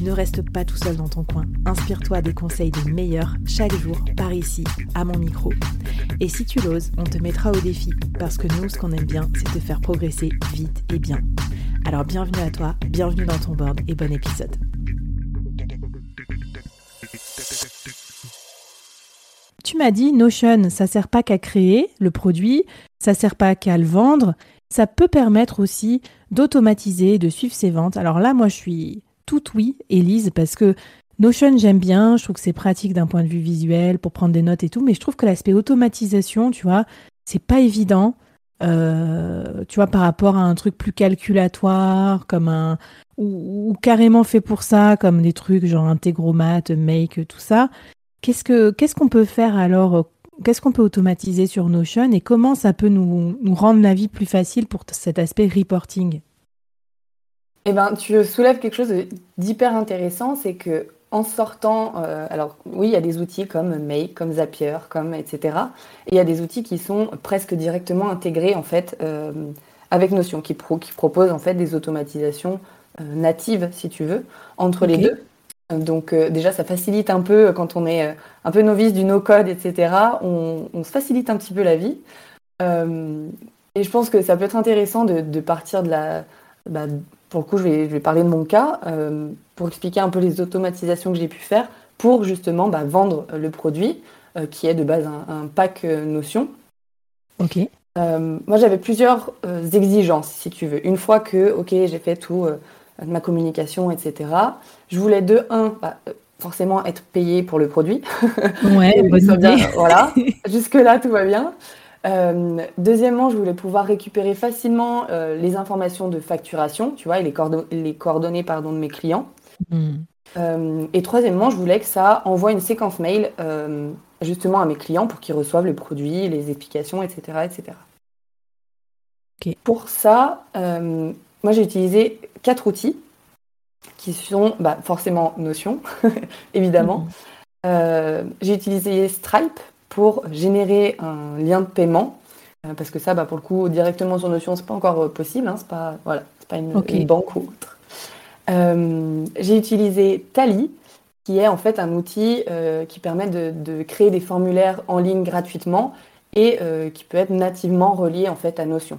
Ne reste pas tout seul dans ton coin. Inspire-toi des conseils des meilleurs chaque jour par ici, à mon micro. Et si tu l'oses, on te mettra au défi parce que nous, ce qu'on aime bien, c'est te faire progresser vite et bien. Alors bienvenue à toi, bienvenue dans ton board et bon épisode. Tu m'as dit Notion, ça sert pas qu'à créer le produit, ça sert pas qu'à le vendre, ça peut permettre aussi d'automatiser, de suivre ses ventes. Alors là, moi, je suis tout oui, Elise, parce que Notion, j'aime bien, je trouve que c'est pratique d'un point de vue visuel pour prendre des notes et tout, mais je trouve que l'aspect automatisation, tu vois, c'est pas évident. Euh, tu vois, par rapport à un truc plus calculatoire, comme un. Ou, carrément fait pour ça, comme des trucs genre Integromat, Make, tout ça. Qu'est-ce que qu'est-ce qu'on peut faire alors Qu'est-ce qu'on peut automatiser sur Notion et comment ça peut nous rendre la vie plus facile pour cet aspect reporting? Eh ben, tu soulèves quelque chose d'hyper intéressant, c'est que en sortant, euh, alors oui, il y a des outils comme Make, comme Zapier, comme etc. Et il y a des outils qui sont presque directement intégrés en fait euh, avec Notion, qui, qui proposent en fait des automatisations euh, natives, si tu veux, entre les deux. Donc déjà, ça facilite un peu quand on est un peu novice du no-code, etc. On, se facilite un petit peu la vie. et je pense que ça peut être intéressant de, partir de la, bah, pour le coup, je vais, parler de mon cas euh, pour expliquer un peu les automatisations que j'ai pu faire pour justement bah, vendre le produit, euh, qui est de base un, pack euh, Notion. Ok. moi, j'avais plusieurs exigences, si tu veux. Une fois que, ok, j'ai fait tout ma communication, etc. Je voulais de un, bah, forcément être payé pour le produit. Ouais, bonne idée. voilà. Jusque là, tout va bien. Euh, deuxièmement, je voulais pouvoir récupérer facilement euh, les informations de facturation, tu vois, et les, coordonnées pardon, de mes clients. Hmm. Euh, et troisièmement, je voulais que ça envoie une séquence mail justement à mes clients pour qu'ils reçoivent le produit, les explications, etc. etc. Pour ça, moi j'ai utilisé quatre outils qui sont bah, forcément Notion, évidemment. Hmm. j'ai utilisé Stripe pour générer un lien de paiement. Euh, parce que ça, bah, pour le coup, directement sur Notion, c'est pas encore euh, possible. Hein, c'est pas, voilà, pas une, banque ou autre. Euh, j'ai utilisé Tally, qui est en fait un outil qui permet de, créer des formulaires en ligne gratuitement et qui peut être nativement relié en fait à Notion.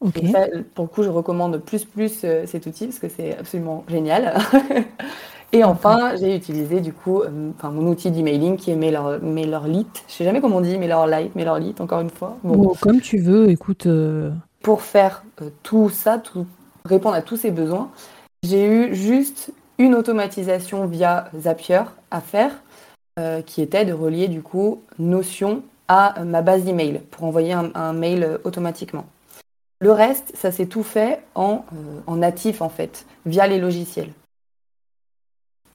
pour le coup, je recommande plus plus cet outil parce que c'est absolument génial. Et enfin, j'ai utilisé du coup euh, mon outil d'emailing qui est MailerLite. Je ne sais jamais comment on dit MailerLite, MailerLite, encore une fois. Bon. comme tu veux, écoute. Euh, Pour faire euh, tout ça, tout, répondre à tous ces besoins, j'ai eu juste une automatisation via Zapier à faire, qui était de relier du coup Notion à ma base email pour envoyer un, mail automatiquement. Le reste, ça s'est tout fait en, en natif en fait, via les logiciels.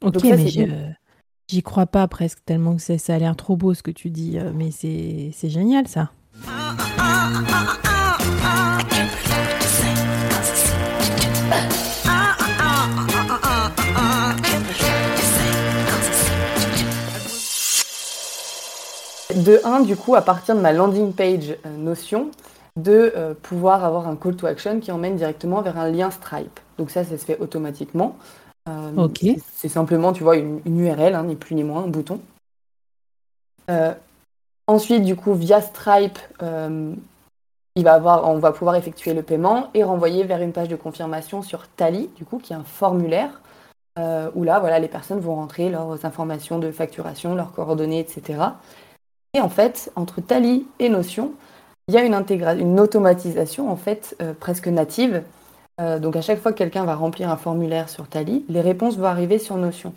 Ok, mais j'y crois pas presque tellement que ça a l'air trop beau ce que tu dis, euh, mais c'est génial ça. De un, du coup, à partir de ma landing page euh, Notion, de euh, pouvoir avoir un call to action qui emmène directement vers un lien Stripe. Donc ça, ça se fait automatiquement. Euh, c'est simplement, tu vois, une, URL, hein, ni plus ni moins, un bouton. Euh, ensuite, du coup, via Stripe, euh, il va avoir, on va pouvoir effectuer le paiement et renvoyer vers une page de confirmation sur Tally, du coup, qui est un formulaire où là, voilà, les personnes vont rentrer leurs informations de facturation, leurs coordonnées, etc. Et en fait, entre Tally et Notion, il y a une, une automatisation en fait presque native. Donc à chaque fois que quelqu'un va remplir un formulaire sur Tally, les réponses vont arriver sur Notion.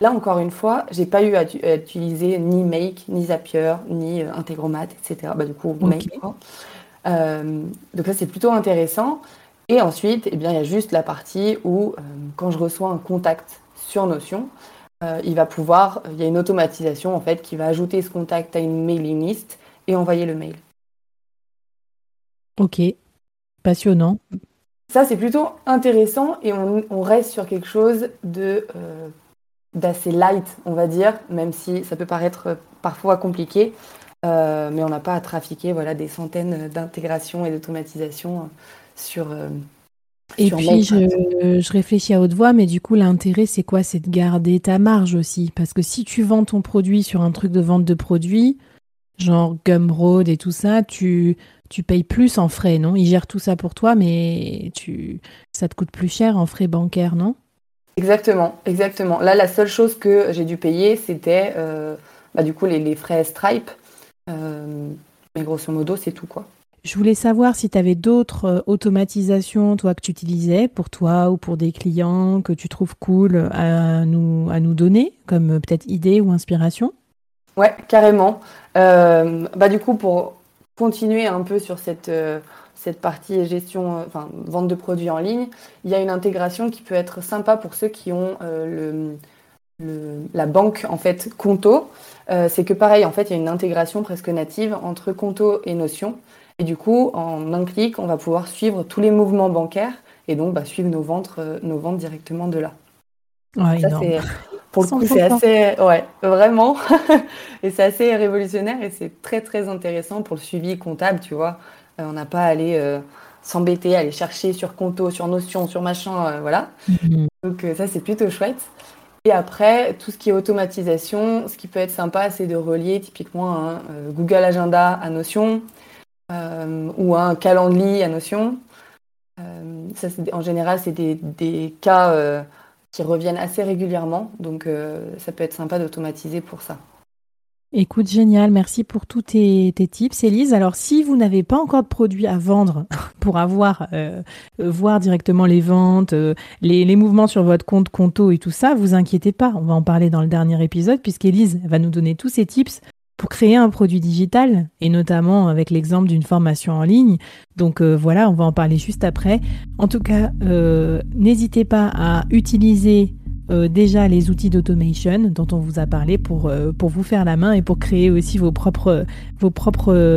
Là, encore une fois, j'ai pas eu à, utiliser ni Make, ni Zapier, ni euh, Integromat, etc. Bah, du coup, Make. Euh, donc ça, c'est plutôt intéressant. Et ensuite, eh bien, il y a juste la partie où, euh, quand je reçois un contact sur Notion, il va pouvoir, il y a une automatisation en fait qui va ajouter ce contact à une mailing list et envoyer le mail. Ok, passionnant. Ça, c'est plutôt intéressant et on, reste sur quelque chose de d'assez light, on va dire, même si ça peut paraître euh, parfois compliqué. Euh, mais on n'a pas à trafiquer voilà, des centaines d'intégrations et d'automatisation euh, sur. et puis, je, réfléchis à haute voix, mais du coup, l'intérêt, c'est quoi? C'est de garder ta marge aussi. Parce que si tu vends ton produit sur un truc de vente de produits, genre Gumroad et tout ça, tu, tu payes plus en frais, non? Ils gèrent tout ça pour toi, mais tu, ça te coûte plus cher en frais bancaires, non? Exactement, exactement. Là, la seule chose que j'ai dû payer, c'était euh, bah, du coup les, frais Stripe. Euh, mais grosso modo, c'est tout quoi. Je voulais savoir si tu avais d'autres euh, automatisations, toi, que tu utilisais pour toi ou pour des clients que tu trouves cool à nous, à nous donner, comme peut-être idée ou inspiration? Ouais, carrément. bah, du coup, pour continuer un peu sur cette, cette partie gestion, euh, enfin vente de produits en ligne, il y a une intégration qui peut être sympa pour ceux qui ont euh, le, la banque en fait Conto. Euh, c'est que pareil, en fait, il y a une intégration presque native entre Conto et Notion. Et du coup, en un clic, on va pouvoir suivre tous les mouvements bancaires et donc bah, suivre nos ventes, nos ventes directement de là. Ouais, Ça, pour le coup, c'est assez, ouais, vraiment. et c'est assez révolutionnaire et c'est très, très intéressant pour le suivi comptable, tu vois. Euh, on n'a pas à aller euh, s'embêter, aller chercher sur Conto, sur Notion, sur machin, euh, voilà. Mhm. Donc ça, c'est plutôt chouette. Et après, tout ce qui est automatisation, ce qui peut être sympa, c'est de relier typiquement un Google Agenda à Notion ou un calendrier à Notion. ça, en général, c'est des, des, cas qui reviennent assez régulièrement, donc ça peut être sympa d'automatiser pour ça. Écoute, génial, merci pour tous tes, tips, Elise. Alors, si vous n'avez pas encore de produits à vendre pour avoir, euh, voir directement les ventes, euh, les, mouvements sur votre compte Conto et tout ça, vous inquiétez pas. On va en parler dans le dernier épisode, puisqu'Elise va nous donner tous ses tips pour créer un produit digital, et notamment avec l'exemple d'une formation en ligne. Donc euh, voilà, on va en parler juste après. En tout cas, n'hésitez pas à utiliser euh, déjà les outils d'automation dont on vous a parlé pour, euh, vous faire la main et pour créer aussi vos propres,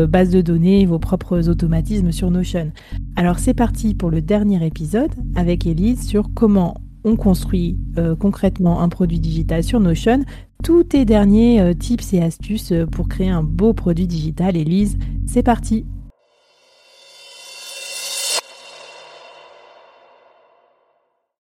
bases de données, vos propres automatismes sur Notion. Alors c'est parti pour le dernier épisode avec Elise sur comment on construit euh, concrètement un produit digital sur Notion. Tous tes derniers tips et astuces pour créer un beau produit digital. Elise, c'est parti